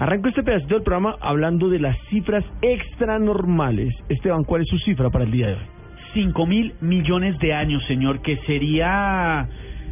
Arranco este pedacito del programa hablando de las cifras extranormales. Esteban, ¿cuál es su cifra para el día de hoy? 5 mil millones de años, señor, que sería,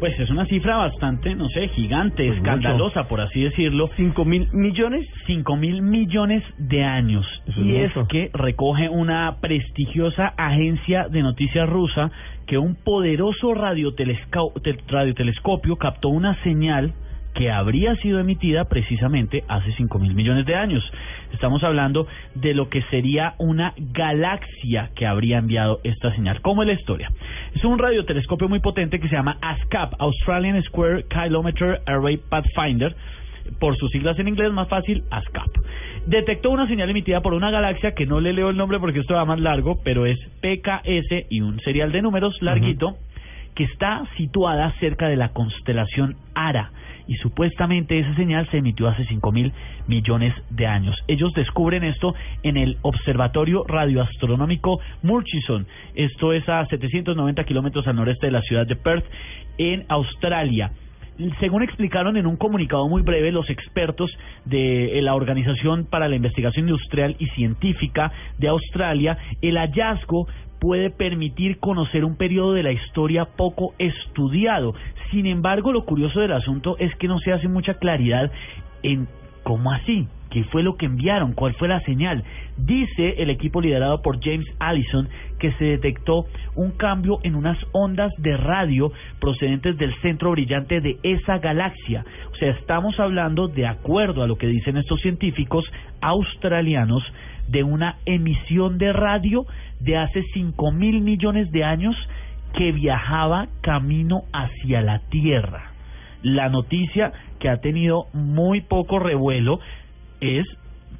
pues es una cifra bastante, no sé, gigante, Pues escandalosa, por así decirlo. ¿Cinco mil millones? 5 mil millones de años. Eso es y es mucho. que recoge una prestigiosa agencia de noticias rusa que un poderoso radiotelesco- te- radiotelescopio captó una señal que habría sido emitida precisamente hace 5 mil millones de años. Estamos hablando de lo que sería una galaxia que habría enviado esta señal. ¿Cómo es la historia? Es un radiotelescopio muy potente que se llama ASCAP, Australian Square Kilometer Array Pathfinder, por sus siglas en inglés más fácil, ASCAP. Detectó una señal emitida por una galaxia que no le leo el nombre porque esto va más largo, pero es PKS y un serial de números larguito que está situada cerca de la constelación Ara y supuestamente esa señal se emitió hace 5 mil millones de años. Ellos descubren esto en el Observatorio Radioastronómico Murchison. Esto es a 790 kilómetros al noreste de la ciudad de Perth, en Australia. Según explicaron en un comunicado muy breve los expertos de la Organización para la Investigación Industrial y Científica de Australia, el hallazgo puede permitir conocer un periodo de la historia poco estudiado. Sin embargo, lo curioso del asunto es que no se hace mucha claridad en cómo así, qué fue lo que enviaron, cuál fue la señal. Dice el equipo liderado por James Allison que se detectó un cambio en unas ondas de radio procedentes del centro brillante de esa galaxia. O sea, estamos hablando, de acuerdo a lo que dicen estos científicos australianos, de una emisión de radio de hace 5 mil millones de años que viajaba camino hacia la Tierra. La noticia que ha tenido muy poco revuelo es,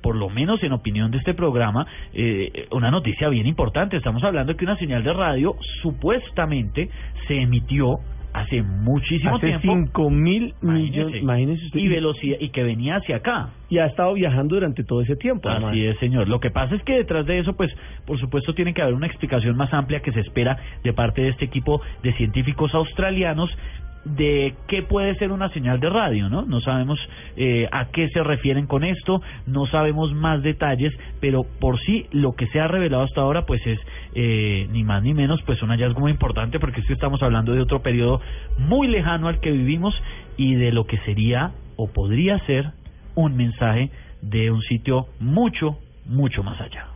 por lo menos en opinión de este programa, eh, una noticia bien importante. Estamos hablando que una señal de radio supuestamente se emitió hace muchísimo Hace tiempo. cinco mil millones. Imagínese usted. y velocidad y que venía hacia acá. Y ha estado viajando durante todo ese tiempo. además. Así es, señor. Lo que pasa es que detrás de eso, pues, por supuesto, tiene que haber una explicación más amplia que se espera de parte de este equipo de científicos australianos de qué puede ser una señal de radio, ¿no? No sabemos eh, a qué se refieren con esto, no sabemos más detalles, pero por sí lo que se ha revelado hasta ahora, pues es eh, ni más ni menos, pues un hallazgo muy importante, porque es que estamos hablando de otro periodo muy lejano al que vivimos y de lo que sería o podría ser un mensaje de un sitio mucho, mucho más allá.